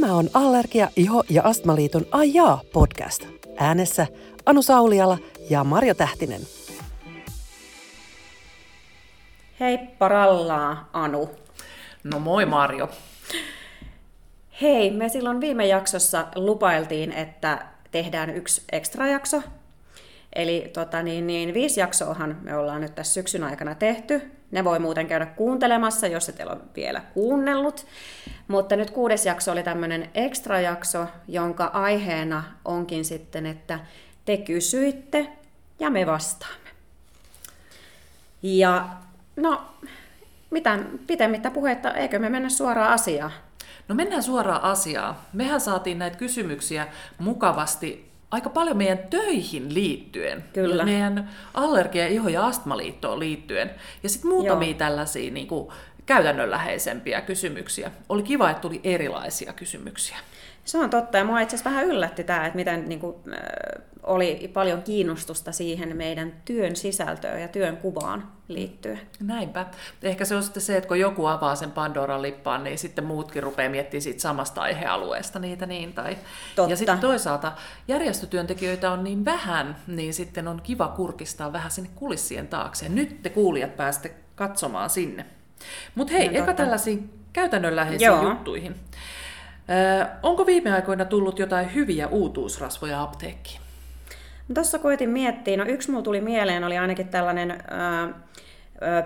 Tämä on Allergia, Iho ja Astmaliiton Ajaa podcast. Äänessä Anu Sauliala ja Marjo Tähtinen. Hei parallaa, Anu. No moi Marjo. Hei, me silloin viime jaksossa lupailtiin, että tehdään yksi ekstra jakso. Eli tota, niin, niin, viisi jaksoahan me ollaan nyt tässä syksyn aikana tehty. Ne voi muuten käydä kuuntelemassa, jos et ole vielä kuunnellut. Mutta nyt kuudes jakso oli tämmöinen ekstra jakso, jonka aiheena onkin sitten, että te kysyitte ja me vastaamme. Ja no, mitä pitemmittä puhetta, eikö me mennä suoraan asiaan? No mennään suoraan asiaan. Mehän saatiin näitä kysymyksiä mukavasti aika paljon meidän töihin liittyen. Kyllä. Meidän allergia-, iho- ja astmaliittoon liittyen. Ja sitten muutamia Joo. tällaisia niin kuin, käytännönläheisempiä kysymyksiä. Oli kiva, että tuli erilaisia kysymyksiä. Se on totta, ja mua itse asiassa vähän yllätti tämä, että miten niin kuin, oli paljon kiinnostusta siihen meidän työn sisältöön ja työn kuvaan liittyen. Näinpä. Ehkä se on sitten se, että kun joku avaa sen Pandoran lippaan, niin sitten muutkin rupeaa miettimään siitä samasta aihealueesta niitä niin. Tai... Totta. Ja sitten toisaalta järjestötyöntekijöitä on niin vähän, niin sitten on kiva kurkistaa vähän sinne kulissien taakse. Nyt te kuulijat pääsette katsomaan sinne. Mutta hei, eka tällaisiin käytännönläheisiin Joo. juttuihin. Onko viime aikoina tullut jotain hyviä uutuusrasvoja apteekkiin? Tuossa koitin miettiä, no yksi mulla tuli mieleen, oli ainakin tällainen ää,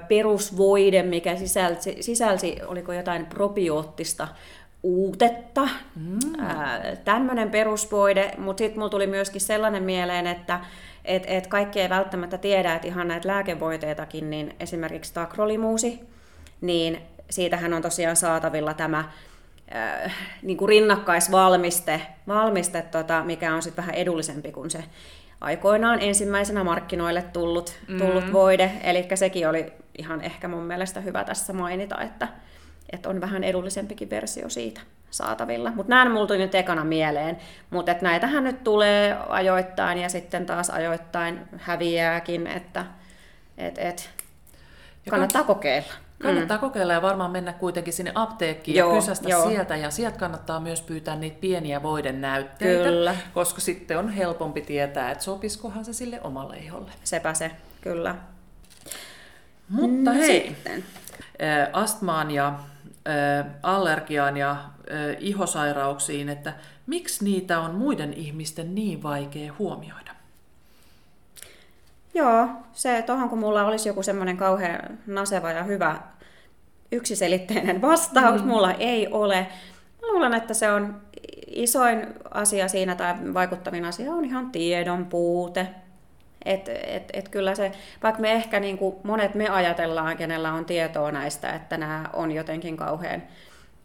perusvoide, mikä sisälsi, sisälsi, oliko jotain probioottista uutetta, mm. tämmöinen perusvoide, mutta sitten mulla tuli myöskin sellainen mieleen, että et, et kaikki ei välttämättä tiedä, että ihan näitä lääkevoiteitakin, niin esimerkiksi takrolimuusi, niin siitähän on tosiaan saatavilla tämä äh, niin kuin rinnakkaisvalmiste, valmiste, tota, mikä on sitten vähän edullisempi kuin se aikoinaan ensimmäisenä markkinoille tullut, tullut mm. voide. Eli sekin oli ihan ehkä mun mielestä hyvä tässä mainita, että, että on vähän edullisempikin versio siitä saatavilla. Mutta nämä mulla tuli nyt ekana mieleen, mutta näitähän nyt tulee ajoittain ja sitten taas ajoittain häviääkin, että et, et, kannattaa kokeilla. Kannattaa mm. kokeilla ja varmaan mennä kuitenkin sinne apteekkiin joo, ja kysästä joo. sieltä. Ja sieltä kannattaa myös pyytää niitä pieniä voiden näytteitä, kyllä. koska sitten on helpompi tietää, että sopiskohan se sille omalle iholle. Sepä se, kyllä. Mutta mm, hei, sitten. astmaan ja allergiaan ja ihosairauksiin, että miksi niitä on muiden ihmisten niin vaikea huomioida? Joo, se tuohon kun mulla olisi joku semmoinen kauhean naseva ja hyvä yksiselitteinen vastaus, mm. mulla ei ole. Mä luulen, että se on isoin asia siinä tai vaikuttavin asia on ihan tiedon puute. Et, et, et kyllä se, vaikka me ehkä niin kuin monet me ajatellaan, kenellä on tietoa näistä, että nämä on jotenkin kauhean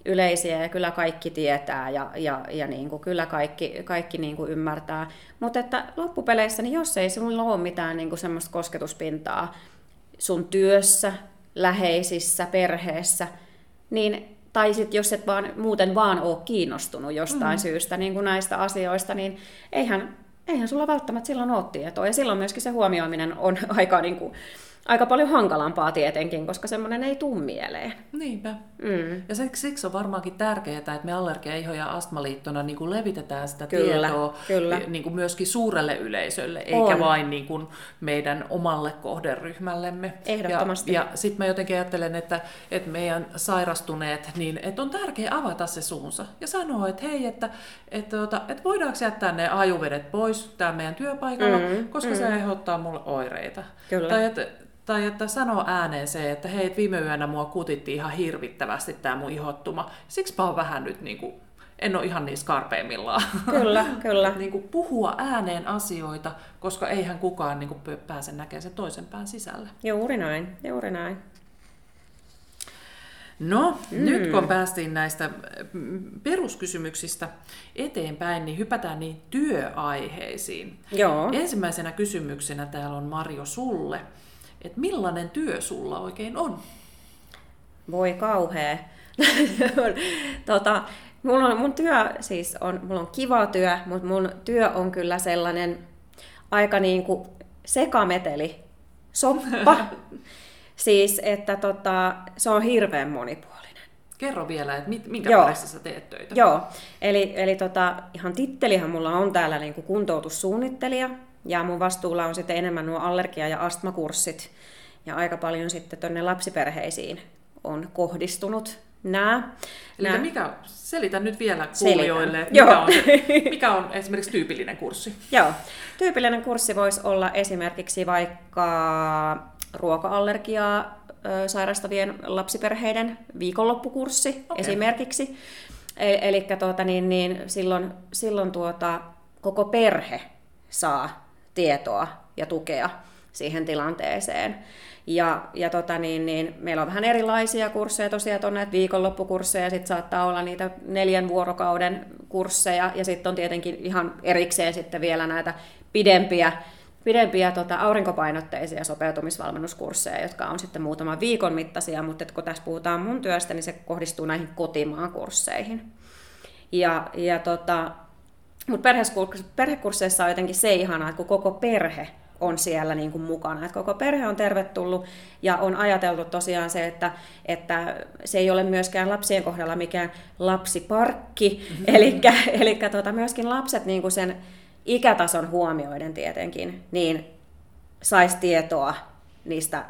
yleisiä ja kyllä kaikki tietää ja, ja, ja niin kuin, kyllä kaikki, kaikki niin kuin ymmärtää. Mutta että loppupeleissä, niin jos ei sinulla ole mitään niin kuin semmoista kosketuspintaa sun työssä, läheisissä, perheessä, niin tai sitten jos et vaan, muuten vaan ole kiinnostunut jostain mm. syystä niin kuin näistä asioista, niin eihän, eihän sulla välttämättä silloin ole tietoa. Ja silloin myöskin se huomioiminen on aika niin kuin, aika paljon hankalampaa tietenkin, koska semmoinen ei tuu mieleen. Niinpä. Mm. Ja siksi on varmaankin tärkeää, että me Allergia, Iho ja Astmaliittona niin kuin levitetään sitä kyllä, tietoa kyllä. Niin kuin myöskin suurelle yleisölle, eikä on. vain niin kuin meidän omalle kohderyhmällemme. Ehdottomasti. Ja, ja sitten mä jotenkin ajattelen, että, että meidän sairastuneet, niin että on tärkeää avata se suunsa ja sanoa, että hei, että, että, että, että voidaanko jättää ne ajuvedet pois täällä meidän työpaikalla, mm, koska mm. se aiheuttaa mulle oireita. Kyllä. Tai että tai että sanoo ääneen se, että hei, viime yönä mua kutitti ihan hirvittävästi tämä mun ihottuma. Siksi mä oon vähän nyt niin kuin, en ole ihan niin skarpeimmillaan. Kyllä, kyllä. niin kuin puhua ääneen asioita, koska eihän kukaan niin kuin pääse näkemään sen toisen pään sisälle. Juuri näin, juuri näin. No, mm. nyt kun päästiin näistä peruskysymyksistä eteenpäin, niin hypätään niin työaiheisiin. Joo. Ensimmäisenä kysymyksenä täällä on Marjo sulle että millainen työ sulla oikein on? Voi kauhea. tota, mulla on, mun työ siis on, mulla on kiva työ, mutta mun työ on kyllä sellainen aika niin kuin sekameteli, soppa. siis, että tota, se on hirveän monipuolinen. Kerro vielä, että minkä Joo. parissa sä teet töitä. Joo, eli, eli tota, ihan tittelihan mulla on täällä niin kuin kuntoutussuunnittelija, ja mun vastuulla on sitten enemmän nuo allergia- ja astmakurssit, ja aika paljon sitten tuonne lapsiperheisiin on kohdistunut nämä. Eli nämä. mikä, selitä nyt vielä kuulijoille, että mikä on, mikä on esimerkiksi tyypillinen kurssi? Joo, tyypillinen kurssi voisi olla esimerkiksi vaikka ruoka-allergiaa sairastavien lapsiperheiden viikonloppukurssi okay. esimerkiksi. E- Eli tuota, niin, niin, silloin, silloin tuota, koko perhe saa tietoa ja tukea siihen tilanteeseen. Ja, ja tota niin, niin, meillä on vähän erilaisia kursseja tosiaan, on näitä viikonloppukursseja, sitten saattaa olla niitä neljän vuorokauden kursseja, ja sitten on tietenkin ihan erikseen sitten vielä näitä pidempiä, pidempiä tota, aurinkopainotteisia sopeutumisvalmennuskursseja, jotka on sitten muutaman viikon mittaisia, mutta kun tässä puhutaan mun työstä, niin se kohdistuu näihin kotimaan kursseihin. Ja, ja tota, mutta perhekursseissa on jotenkin se ihanaa, että kun koko perhe on siellä niin kuin mukana. Että koko perhe on tervetullut ja on ajateltu tosiaan se, että, että se ei ole myöskään lapsien kohdalla mikään lapsiparkki, mm-hmm. eli tota, myöskin lapset niin kuin sen ikätason huomioiden tietenkin, niin saisi tietoa niistä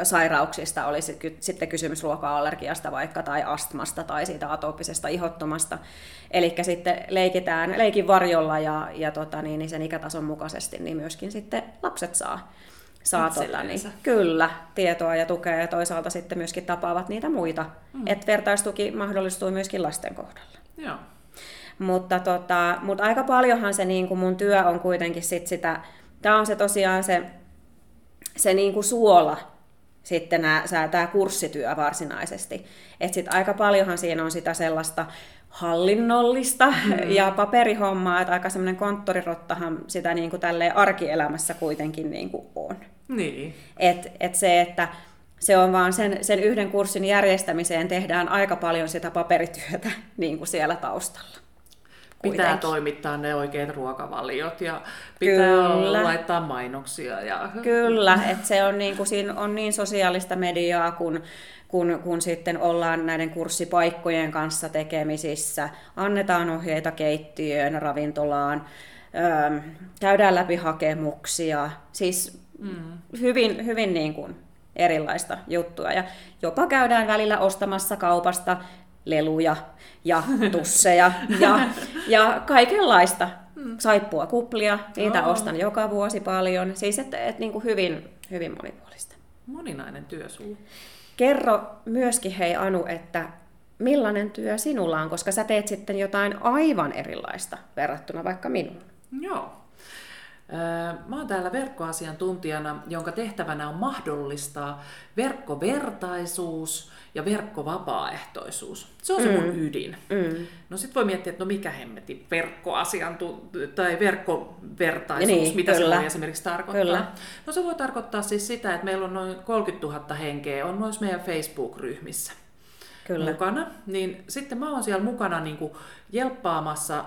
ö, sairauksista, olisi sitten kysymys ruoka-allergiasta vaikka tai astmasta tai siitä atooppisesta ihottomasta. Eli sitten leikitään leikin varjolla ja, ja tota, niin, niin sen ikätason mukaisesti, niin myöskin sitten lapset saa, saa tota, niin, kyllä tietoa ja tukea ja toisaalta sitten myöskin tapaavat niitä muita. Mm. Että vertaistuki mahdollistuu myöskin lasten kohdalla. Joo. Mutta, tota, mutta aika paljonhan se niin kuin mun työ on kuitenkin sit sitä, tämä on se tosiaan se se niin kuin suola sitten nämä, tämä kurssityö varsinaisesti. Että sitten aika paljonhan siinä on sitä sellaista hallinnollista mm. ja paperihommaa, että aika semmoinen konttorirottahan sitä niin kuin tälleen arkielämässä kuitenkin niin kuin on. Niin. Et, et se, että se on vaan sen, sen yhden kurssin järjestämiseen tehdään aika paljon sitä paperityötä niin kuin siellä taustalla. Pitää kuitenkin. toimittaa ne oikeat ruokavaliot ja pitää Kyllä. laittaa mainoksia. Ja... Kyllä, että se on niin, kuin, siinä on niin sosiaalista mediaa, kun, kun, kun sitten ollaan näiden kurssipaikkojen kanssa tekemisissä. Annetaan ohjeita keittiöön, ravintolaan, öö, käydään läpi hakemuksia. Siis mm. hyvin, hyvin niin kuin erilaista juttua. Ja jopa käydään välillä ostamassa kaupasta leluja ja tusseja ja, ja kaikenlaista. Mm. Saippua kuplia, niitä oh. ostan joka vuosi paljon. Siis että et, niin kuin hyvin, hyvin monipuolista. Moninainen työ sulla. Kerro myöskin hei Anu, että millainen työ sinulla on, koska sä teet sitten jotain aivan erilaista verrattuna vaikka minuun. Joo. Mä oon täällä verkkoasiantuntijana, jonka tehtävänä on mahdollistaa verkkovertaisuus ja verkkovapaaehtoisuus. Se on se mun mm. ydin. Mm. No sit voi miettiä, että no mikä hemmeti verkkoasiantu- tai verkkovertaisuus, niin, mitä kyllä. se voi esimerkiksi tarkoittaa. Kyllä. No se voi tarkoittaa siis sitä, että meillä on noin 30 000 henkeä on noissa meidän Facebook-ryhmissä. Kyllä. mukana, niin sitten mä oon siellä mukana niin kuin jelppaamassa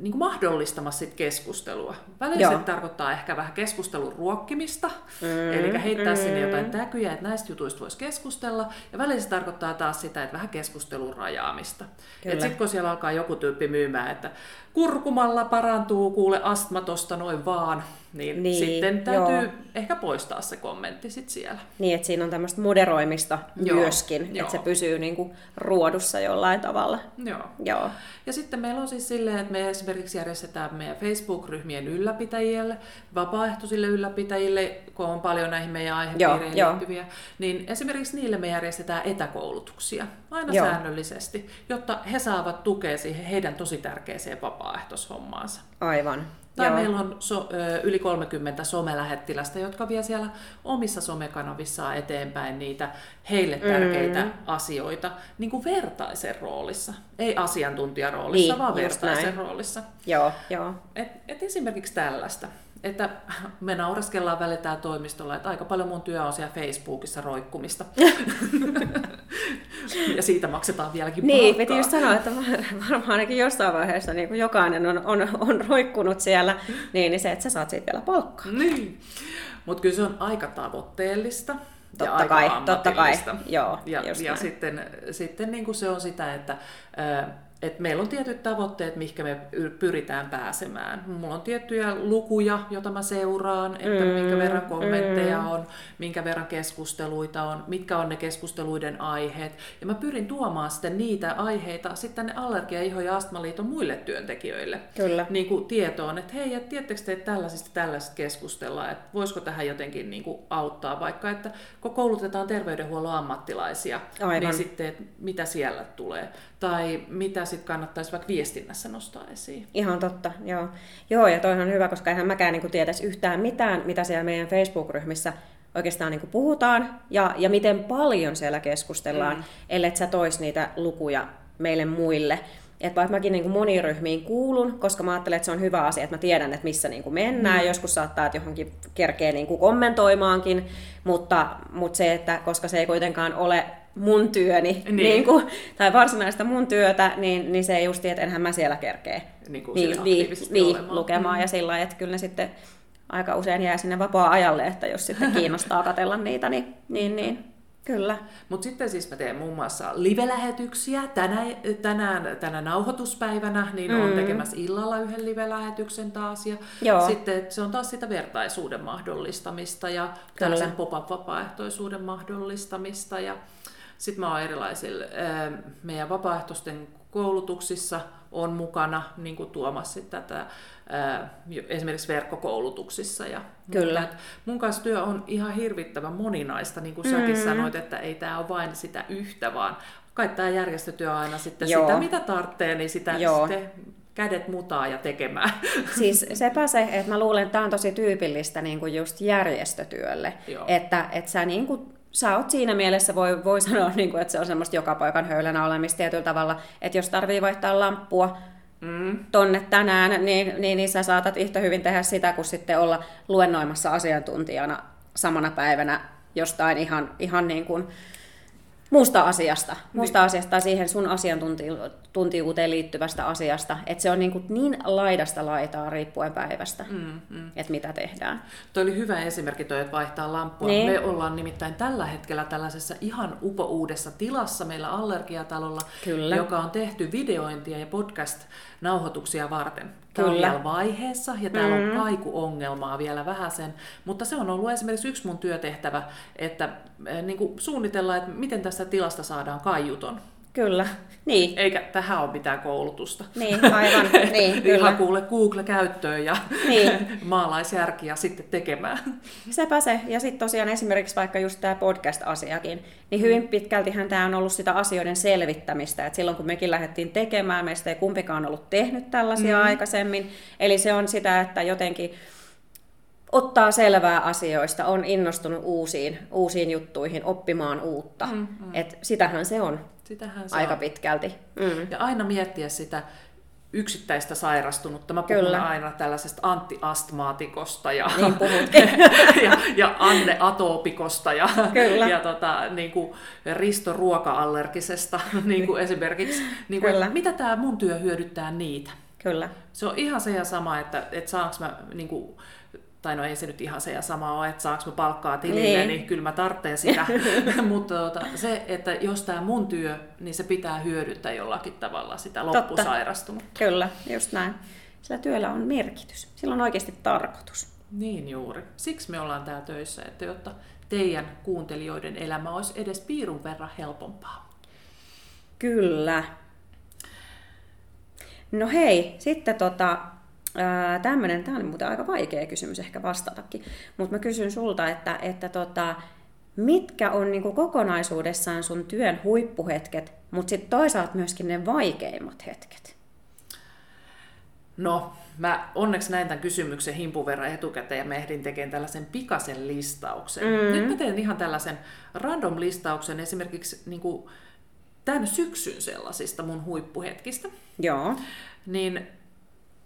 niin kuin mahdollistamassa sit keskustelua. Välillä se tarkoittaa ehkä vähän keskustelun ruokkimista, mm, eli heittää mm. sinne jotain täkyjä, että näistä jutuista voisi keskustella, ja välillä se tarkoittaa taas sitä, että vähän keskustelun rajaamista. Sitten kun siellä alkaa joku tyyppi myymään, että kurkumalla parantuu kuule astma tosta noin vaan, niin, niin sitten täytyy joo. ehkä poistaa se kommentti sit siellä. Niin, että siinä on tämmöistä moderoimista joo, myöskin, joo. että se pysyy niinku ruodussa jollain tavalla. Joo. joo. Ja sitten meillä on siis silleen, että me esimerkiksi järjestetään meidän Facebook-ryhmien ylläpitäjille, vapaaehtoisille ylläpitäjille, kun on paljon näihin meidän aihepiireihin joo, liittyviä, joo. niin esimerkiksi niille me järjestetään etäkoulutuksia aina joo. säännöllisesti, jotta he saavat tukea siihen heidän tosi tärkeäseen vapaaehtoishommaansa. Aivan. Tai Joo. meillä on so, ö, yli 30 somelähettilästä, jotka vie siellä omissa somekanavissaan eteenpäin niitä heille tärkeitä mm. asioita niin kuin vertaisen roolissa. Ei asiantuntijaroolissa, niin, vaan vertaisen näin. roolissa. Joo, joo. Et, et esimerkiksi tällaista että me nauraskellaan välillä toimistolla, että aika paljon mun työ on siellä Facebookissa roikkumista. ja siitä maksetaan vieläkin Niin, piti just sanoa, että varmaan ainakin jossain vaiheessa niin kun jokainen on, on, on roikkunut siellä, niin, niin se, että sä saat siitä vielä palkkaa. Niin. Mutta kyllä se on aika tavoitteellista. Totta kai, totta kai. Joo, ja, ja sitten, sitten niin kuin se on sitä, että et meillä on tietyt tavoitteet, mihinkä me pyritään pääsemään. Mulla on tiettyjä lukuja, joita mä seuraan, että mm, minkä verran kommentteja mm. on, minkä verran keskusteluita on, mitkä on ne keskusteluiden aiheet. Ja mä pyrin tuomaan sitten niitä aiheita sitten ne allergia-, iho- ja astmaliiton muille työntekijöille Kyllä. Niin kuin tietoon, että hei, et tiedättekö te, että tällaisista tällaisista keskustellaan, että voisiko tähän jotenkin niin kuin auttaa, vaikka että kun koulutetaan terveydenhuollon ammattilaisia, Aivan. niin sitten että mitä siellä tulee tai mitä sitten kannattaisi vaikka viestinnässä nostaa esiin. Ihan totta, joo. Joo, ja toihan on hyvä, koska eihän mäkään niin tietäisi yhtään mitään, mitä siellä meidän Facebook-ryhmissä oikeastaan niin puhutaan ja, ja miten paljon siellä keskustellaan, mm. ellei sä tois niitä lukuja meille muille. Että vaikka mäkin niin moniin ryhmiin kuulun, koska mä ajattelen, että se on hyvä asia, että mä tiedän, että missä niin mennään. Mm. Joskus saattaa, että johonkin kerkee niin kommentoimaankin, mutta, mutta se, että koska se ei kuitenkaan ole mun työni, niin. Niin kuin, tai varsinaista mun työtä, niin, niin se just, että enhän mä siellä kerkee niin kuin niin, niin, niin, lukemaan. Mm. Ja sillä että kyllä ne sitten aika usein jää sinne vapaa-ajalle, että jos sitten kiinnostaa katella niitä, niin, niin, niin Kyllä. Mutta sitten siis mä teen muun muassa live-lähetyksiä. Tänä, tänään, tänä nauhoituspäivänä niin mm. on tekemässä illalla yhden live-lähetyksen taas. Ja Joo. sitten se on taas sitä vertaisuuden mahdollistamista ja Kyllä. tällaisen pop-up-vapaaehtoisuuden mahdollistamista. Ja sitten mä oon erilaisilla meidän vapaaehtoisten koulutuksissa on mukana niin kuin tuomassa tätä esimerkiksi verkkokoulutuksissa. Ja Kyllä. Mun kanssa työ on ihan hirvittävän moninaista, niin kuin mm. säkin sanoit, että ei tämä ole vain sitä yhtä, vaan kai tämä järjestötyö aina sitten Joo. sitä, mitä tarvitsee, niin sitä Joo. sitten kädet mutaa ja tekemään. Siis sepä se, että mä luulen, että tämä on tosi tyypillistä niin kuin just järjestötyölle, Joo. että, että sä niin kuin sä oot siinä mielessä, voi, voi sanoa, niin kuin, että se on semmoista joka paikan höylänä olemista tietyllä tavalla, että jos tarvii vaihtaa lamppua mm. tonne tänään, niin, niin, niin sä saatat yhtä hyvin tehdä sitä, kuin sitten olla luennoimassa asiantuntijana samana päivänä jostain ihan, ihan niin kuin muusta asiasta, muusta niin. asiasta tai siihen sun asiantuntijuuteen liittyvästä asiasta, että se on niin, kuin niin laidasta laitaa riippuen päivästä, mm, mm. että mitä tehdään. Tuo oli hyvä esimerkki toi, että vaihtaa lamppua. Niin. Me ollaan nimittäin tällä hetkellä tällaisessa ihan upo-uudessa tilassa meillä Allergiatalolla, Kyllä. joka on tehty videointia ja podcast-nauhoituksia varten. Tämä Kyllä. on vielä vaiheessa ja täällä mm-hmm. on kaikuongelmaa vielä vähän sen, mutta se on ollut esimerkiksi yksi mun työtehtävä, että eh, niin kuin suunnitellaan, että miten tästä tilasta saadaan kaiuton. Kyllä, niin. Eikä tähän ole mitään koulutusta. Niin, aivan. Niin, kyllä. Ihan kuule Google-käyttöön ja niin. maalaisjärkiä sitten tekemään. Sepä se. Ja sitten tosiaan esimerkiksi vaikka just tämä podcast-asiakin, niin hyvin pitkältihän tämä on ollut sitä asioiden selvittämistä. Et silloin kun mekin lähdettiin tekemään, meistä ei kumpikaan ollut tehnyt tällaisia mm. aikaisemmin. Eli se on sitä, että jotenkin ottaa selvää asioista, on innostunut uusiin, uusiin juttuihin, oppimaan uutta. Mm, mm. Et sitähän se on Sitähän se aika on. pitkälti. Mm. Ja aina miettiä sitä yksittäistä sairastunutta. Mä puhun Kyllä. aina tällaisesta antiastmaatikosta ja, niin ja, ja Anne Atoopikosta ja, Kyllä. ja tota, niin kuin Risto Ruoka-allergisesta niin kuin esimerkiksi. Niin kuin, mitä tämä mun työ hyödyttää niitä? Kyllä. Se on ihan se ja sama, että, että saanko mä niin kuin, tai no ei se nyt ihan se ja sama ole, että saanko mä palkkaa tilille, niin, niin kyllä mä tarvitsen sitä. Mutta tuota, se, että jos tämä mun työ, niin se pitää hyödyttää jollakin tavalla sitä loppusairastunutta. Totta. Kyllä, just näin. Sillä työllä on merkitys. Sillä on oikeasti tarkoitus. Niin juuri. Siksi me ollaan täällä töissä, että jotta teidän kuuntelijoiden elämä olisi edes piirun verran helpompaa. Kyllä. No hei, sitten tota, tämmöinen, tämä on muuten aika vaikea kysymys ehkä vastatakin, mutta mä kysyn sulta, että, että tota, mitkä on niin kokonaisuudessaan sun työn huippuhetket, mutta sitten toisaalta myöskin ne vaikeimmat hetket? No, mä onneksi näin tämän kysymyksen himpun verran etukäteen ja mä ehdin tekemään tällaisen pikaisen listauksen. Mm-hmm. Nyt mä teen ihan tällaisen random listauksen esimerkiksi niin kuin tämän syksyn sellaisista mun huippuhetkistä. Joo. Niin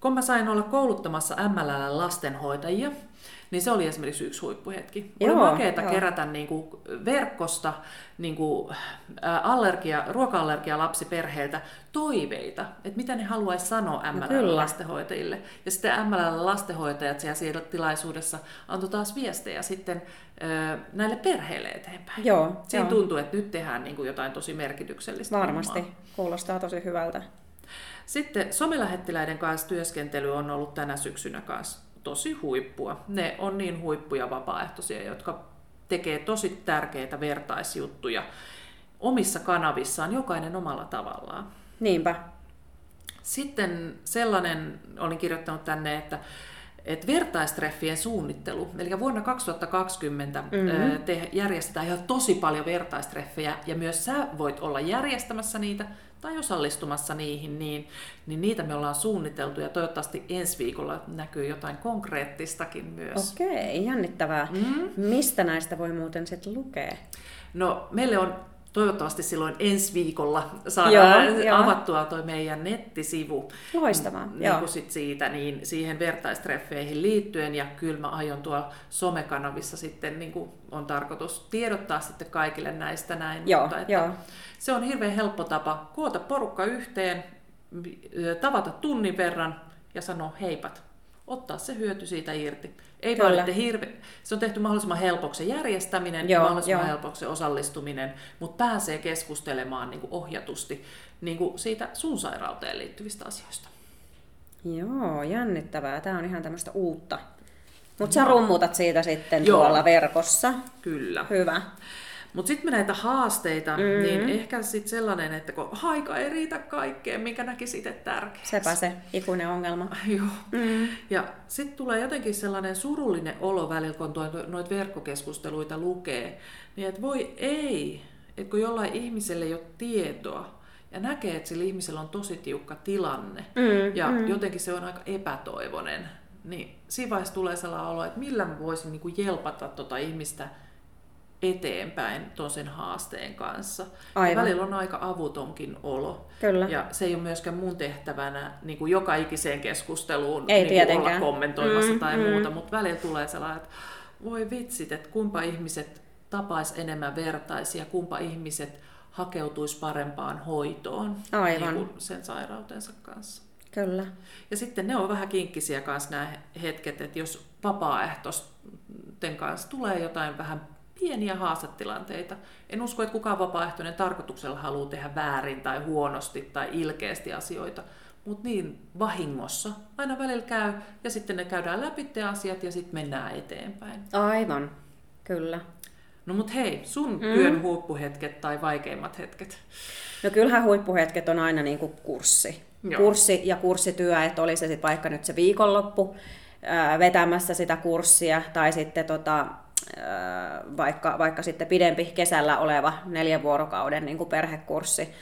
kun mä sain olla kouluttamassa MLL lastenhoitajia, niin se oli esimerkiksi yksi huippuhetki. Joo, oli makeeta joo. kerätä niin kuin verkosta niin kuin, allergia, ruoka-allergia lapsiperheiltä toiveita, että mitä ne haluaisi sanoa MLL-lastenhoitajille. Ja sitten MLL-lastenhoitajat siellä, siellä tilaisuudessa antoi taas viestejä sitten näille perheille eteenpäin. Joo, Siinä joo. tuntuu, että nyt tehdään niin kuin jotain tosi merkityksellistä. Varmasti, hommaa. kuulostaa tosi hyvältä. Sitten somelähettiläiden kanssa työskentely on ollut tänä syksynä kanssa tosi huippua. Ne on niin huippuja vapaaehtoisia, jotka tekee tosi tärkeitä vertaisjuttuja omissa kanavissaan, jokainen omalla tavallaan. Niinpä. Sitten sellainen, olin kirjoittanut tänne, että että vertaistreffien suunnittelu, eli vuonna 2020 mm-hmm. te järjestetään ihan tosi paljon vertaistreffejä, ja myös sä voit olla järjestämässä niitä, tai osallistumassa niihin, niin, niin niitä me ollaan suunniteltu ja toivottavasti ensi viikolla näkyy jotain konkreettistakin myös. Okei, jännittävää. Mm. Mistä näistä voi muuten sitten lukea? No, meille on toivottavasti silloin ensi viikolla saadaan joo, avattua tuo meidän nettisivu. Loistavaa. Niin joo. Sit siitä, niin siihen vertaistreffeihin liittyen, ja kyllä mä aion tuolla somekanavissa sitten, niin kuin on tarkoitus tiedottaa sitten kaikille näistä näin. Joo, mutta että joo. Se on hirveän helppo tapa koota porukka yhteen, tavata tunnin verran ja sanoa heipat ottaa se hyöty siitä irti. Ei Kyllä. vaan, että hirve... se on tehty mahdollisimman helpoksi järjestäminen, joo, mahdollisimman joo. helpoksi osallistuminen, mutta pääsee keskustelemaan niin kuin ohjatusti niin kuin siitä sun sairauteen liittyvistä asioista. Joo, jännittävää. Tämä on ihan tämmöistä uutta. Mutta sä rummutat siitä sitten Joo. tuolla verkossa. Kyllä. Hyvä. Mutta sitten näitä haasteita, mm-hmm. niin ehkä sitten sellainen, että kun aika ei riitä kaikkeen, mikä näki itse tärkeäksi. Sepä se ikuinen ongelma. Joo. Mm-hmm. Ja sitten tulee jotenkin sellainen surullinen olo välillä, kun noita verkkokeskusteluita lukee, niin että voi ei, että kun jollain ihmiselle ei ole tietoa, ja näkee, että sillä ihmisellä on tosi tiukka tilanne, mm, ja mm. jotenkin se on aika epätoivoinen, niin siinä vaiheessa tulee sellainen olo, että millä mä voisin niin kuin jelpata tota ihmistä eteenpäin tuon sen haasteen kanssa. Aivan. Ja välillä on aika avutonkin olo. Kyllä. Ja se ei ole myöskään mun tehtävänä niin kuin joka ikiseen keskusteluun ei niin olla kommentoimassa mm, tai mm. muuta, mutta välillä tulee sellainen, että voi vitsit, että kumpa ihmiset tapais enemmän vertaisia, kumpa ihmiset hakeutuisi parempaan hoitoon Aivan. Niin kuin sen sairautensa kanssa. Kyllä. Ja sitten ne on vähän kinkkisiä kanssa nämä hetket, että jos vapaaehtoisten kanssa tulee jotain vähän pieniä haastetilanteita. En usko, että kukaan vapaaehtoinen tarkoituksella haluaa tehdä väärin tai huonosti tai ilkeästi asioita, mutta niin vahingossa aina välillä käy ja sitten ne käydään läpi te asiat ja sitten mennään eteenpäin. Aivan, kyllä. No mut hei, sun mm. työn huippuhetket tai vaikeimmat hetket? No kyllähän huippuhetket on aina niin kuin kurssi. Joo. Kurssi ja kurssityö, että oli se sitten vaikka nyt se viikonloppu vetämässä sitä kurssia tai sitten tota, vaikka, vaikka sitten pidempi kesällä oleva neljän vuorokauden niin kuin perhekurssi,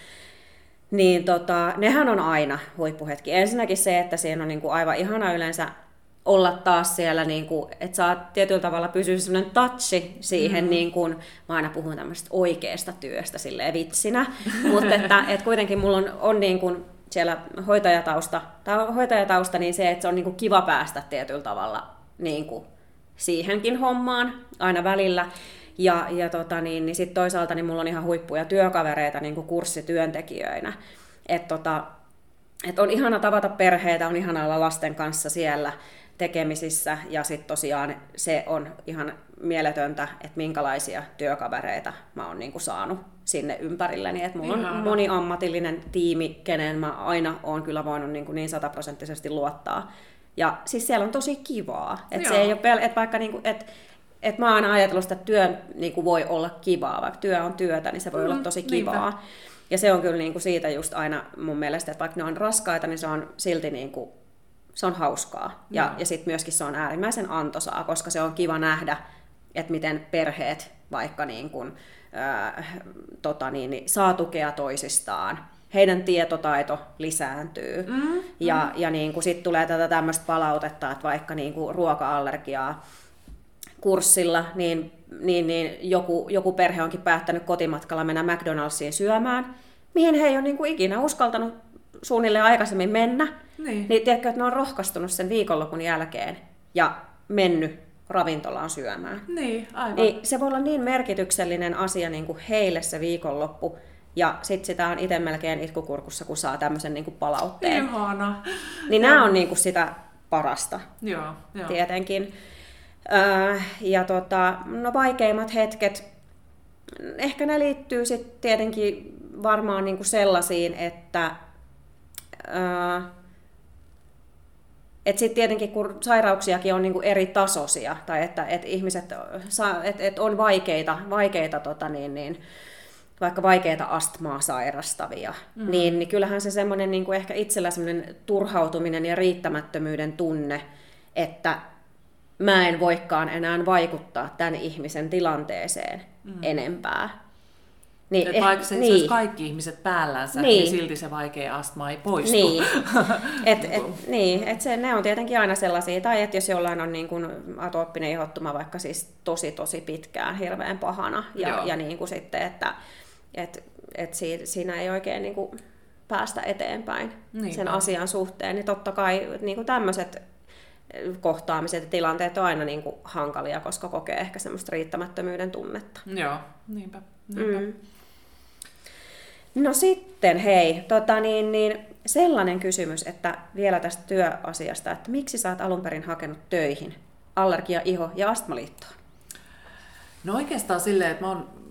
niin tota, nehän on aina huippuhetki. Ensinnäkin se, että siinä on niin kuin aivan ihana yleensä olla taas siellä, niin kuin, että saa tietyllä tavalla pysyä sellainen touchi siihen, mm. niin kuin, mä aina puhun tämmöisestä oikeasta työstä silleen vitsinä, mutta että, että kuitenkin mulla on, on niin kuin siellä hoitajatausta, tai hoitajatausta, niin se, että se on niin kuin kiva päästä tietyllä tavalla niin kuin siihenkin hommaan aina välillä. Ja, ja tota niin, niin sitten toisaalta niin mulla on ihan huippuja työkavereita niin kuin kurssityöntekijöinä. Että tota, et on ihana tavata perheitä, on ihana olla lasten kanssa siellä tekemisissä ja sitten tosiaan se on ihan mieletöntä, että minkälaisia työkavereita mä oon niinku saanut sinne ympärilleni. Et mulla on moniammatillinen tiimi, kenen mä aina oon kyllä voinut niinku niin sataprosenttisesti luottaa ja siis siellä on tosi kivaa. Että se ei ole pel- että vaikka niinku, et, et mä oon aina ajatellut, että työ niinku voi olla kivaa, vaikka työ on työtä, niin se voi mm, olla tosi kivaa. Niinpä. Ja se on kyllä niinku siitä just aina mun mielestä, että vaikka ne on raskaita, niin se on silti niinku, se on hauskaa. Ja, ja, ja sitten myöskin se on äärimmäisen antoisaa, koska se on kiva nähdä, että miten perheet vaikka niin kuin, äh, tota niin, niin, saa tukea toisistaan heidän tietotaito lisääntyy. Mm, ja mm. ja niin kuin sit tulee tätä tämmöistä palautetta, että vaikka niin kuin ruoka-allergiaa kurssilla, niin, niin, niin joku, joku perhe onkin päättänyt kotimatkalla mennä McDonald'siin syömään, mihin he ei ole niin kuin ikinä uskaltanut suunnilleen aikaisemmin mennä. Niin. Niin tiedätkö, että ne on rohkaistunut sen viikonlopun jälkeen ja mennyt ravintolaan syömään. Niin, aivan. Niin se voi olla niin merkityksellinen asia niin kuin heille se viikonloppu, ja sitten sitä on itse melkein itkukurkussa, kun saa tämmöisen niin kuin palautteen. Ihana. Niin nämä on niin kuin sitä parasta Joo, joo. tietenkin. Öö, ja tota, no vaikeimmat hetket, ehkä ne liittyy sitten tietenkin varmaan niinku sellaisiin, että öö, et sitten tietenkin kun sairauksiakin on niinku eri tasoisia, tai että et ihmiset saa, et, et on vaikeita, vaikeita tota niin, niin, vaikka vaikeita astmaa sairastavia, mm. niin, niin kyllähän se semmoinen niin ehkä itsellä semmoinen turhautuminen ja riittämättömyyden tunne, että mä en voikaan enää vaikuttaa tämän ihmisen tilanteeseen mm. enempää. Niin, Et vaikka se niin. kaikki ihmiset päällänsä, niin. niin silti se vaikea astma ei poistu. Niin, et, et, niin, et se, ne on tietenkin aina sellaisia, tai että jos jollain on niin kuin atooppinen ihottuma vaikka siis tosi tosi pitkään hirveän pahana, ja, ja niin kuin sitten, että et, et siinä ei oikein niin kuin päästä eteenpäin niin, sen asian suhteen, niin totta kai niin kuin tämmöiset kohtaamiset ja tilanteet on aina niin kuin hankalia, koska kokee ehkä semmoista riittämättömyyden tunnetta. Joo, niinpä. niinpä. Mm. No sitten hei, tota niin, niin, sellainen kysymys, että vielä tästä työasiasta, että miksi sä oot alun perin hakenut töihin allergia, iho ja astmaliittoon? No oikeastaan silleen, että mä oon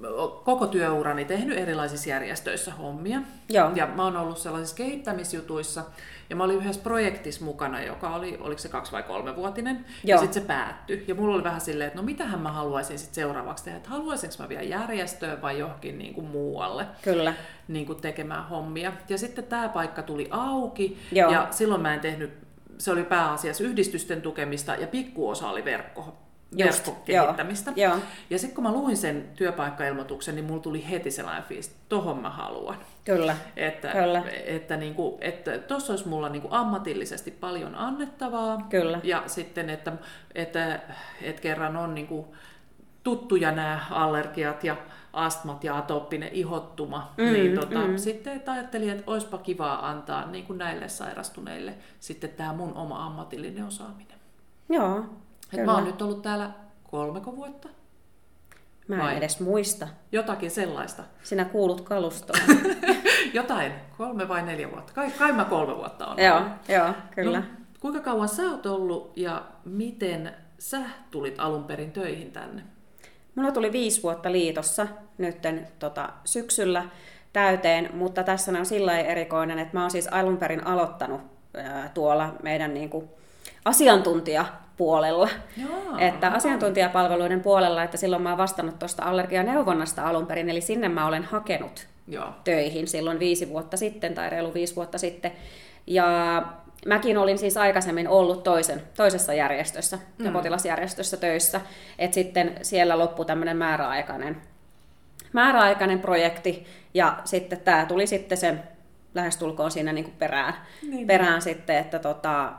koko työurani tehnyt erilaisissa järjestöissä hommia. Joo. Ja mä oon ollut sellaisissa kehittämisjutuissa. Ja mä olin yhdessä projektissa mukana, joka oli, oliko se kaksi vai kolme vuotinen. Joo. Ja sitten se päättyi. Ja mulla oli vähän silleen, että no mitähän mä haluaisin sitten seuraavaksi tehdä. Että haluaisinko mä vielä järjestöön vai johonkin niin kuin muualle. Kyllä. Niin kuin tekemään hommia. Ja sitten tämä paikka tuli auki. Joo. Ja silloin mä en tehnyt, se oli pääasiassa yhdistysten tukemista ja pikkuosa oli verkko, verkkokehittämistä. Joo, joo. Ja sitten kun mä luin sen työpaikkailmoituksen, niin mulla tuli heti sellainen fiilis, että tohon mä haluan. Kyllä. Että, Kyllä. että, niinku, että tuossa olisi mulla niinku ammatillisesti paljon annettavaa. Kyllä. Ja sitten, että, että, että kerran on niinku tuttuja nämä allergiat ja astmat ja atooppinen ihottuma, mm, niin tota, mm. sitten että ajattelin, että olisipa kivaa antaa niin kuin näille sairastuneille sitten tämä mun oma ammatillinen osaaminen. Joo, et mä oon nyt ollut täällä kolmeko vuotta. Mä en Vai? edes muista. Jotakin sellaista. Sinä kuulut kalustoon. Jotain, kolme vai neljä vuotta. Kai, kai mä kolme vuotta on. Joo, joo, kyllä. No, kuinka kauan sä oot ollut ja miten sä tulit alun perin töihin tänne? Mulla tuli viisi vuotta liitossa nytten tota, syksyllä täyteen, mutta tässä on sillä erikoinen, että mä oon siis alun perin aloittanut ää, tuolla meidän niin kuin, asiantuntija puolella. Joo, että asiantuntijapalveluiden puolella, että silloin mä oon vastannut tuosta allergianeuvonnasta alun perin, eli sinne mä olen hakenut Joo. töihin silloin viisi vuotta sitten tai reilu viisi vuotta sitten. Ja mäkin olin siis aikaisemmin ollut toisen, toisessa järjestössä, mm. potilasjärjestössä töissä, että sitten siellä loppui tämmöinen määräaikainen, määräaikainen projekti, ja sitten tämä tuli sitten sen lähestulkoon siinä niin kuin perään, niin. perään sitten, että tota,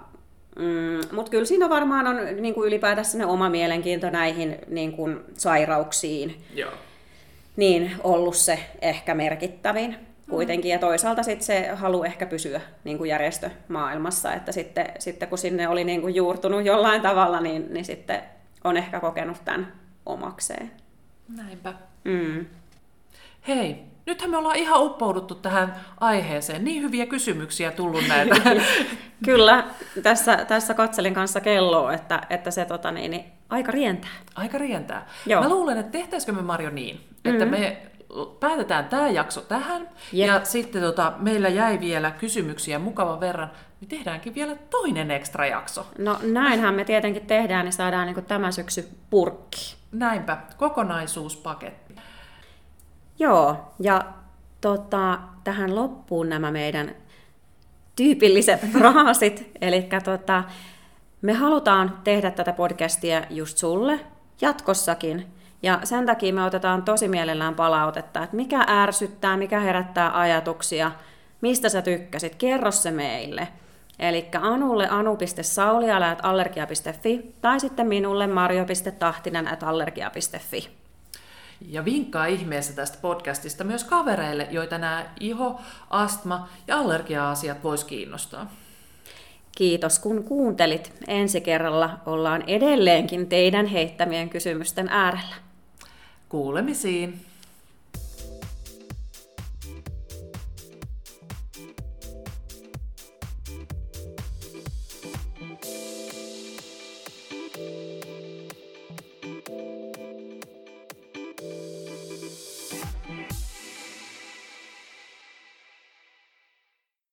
Mm, Mutta kyllä siinä varmaan on niin kuin ylipäätänsä ne oma mielenkiinto näihin niin kuin sairauksiin. Joo. Niin ollut se ehkä merkittävin kuitenkin. Ja toisaalta sitten se halu ehkä pysyä niin kuin järjestömaailmassa, että sitten, sitten kun sinne oli niin kuin juurtunut jollain tavalla, niin, niin sitten on ehkä kokenut tämän omakseen. Näinpä. Mm. Hei, nythän me ollaan ihan uppouduttu tähän aiheeseen. Niin hyviä kysymyksiä tullut näitä. Kyllä, tässä, tässä katselin kanssa kelloa, että, että se tota, niin, niin, aika rientää. Aika rientää. Joo. Mä luulen, että tehtäisikö me Marjo niin, että mm-hmm. me päätetään tämä jakso tähän, Jep. ja sitten tota, meillä jäi vielä kysymyksiä mukavan verran, niin tehdäänkin vielä toinen ekstra jakso. No näinhän me tietenkin tehdään, niin saadaan niin tämä syksy purkki. Näinpä, kokonaisuuspaketti. Joo, ja tota, tähän loppuun nämä meidän tyypilliset fraasit. Eli tota, me halutaan tehdä tätä podcastia just sulle jatkossakin. Ja sen takia me otetaan tosi mielellään palautetta, että mikä ärsyttää, mikä herättää ajatuksia, mistä sä tykkäsit, kerro se meille. Eli anulle anu.sauliala.allergia.fi tai sitten minulle marjo.tahtinen.allergia.fi. Ja vinkkaa ihmeessä tästä podcastista myös kavereille, joita nämä iho, astma ja allergia-asiat vois kiinnostaa. Kiitos kun kuuntelit. Ensi kerralla ollaan edelleenkin teidän heittämien kysymysten äärellä. Kuulemisiin.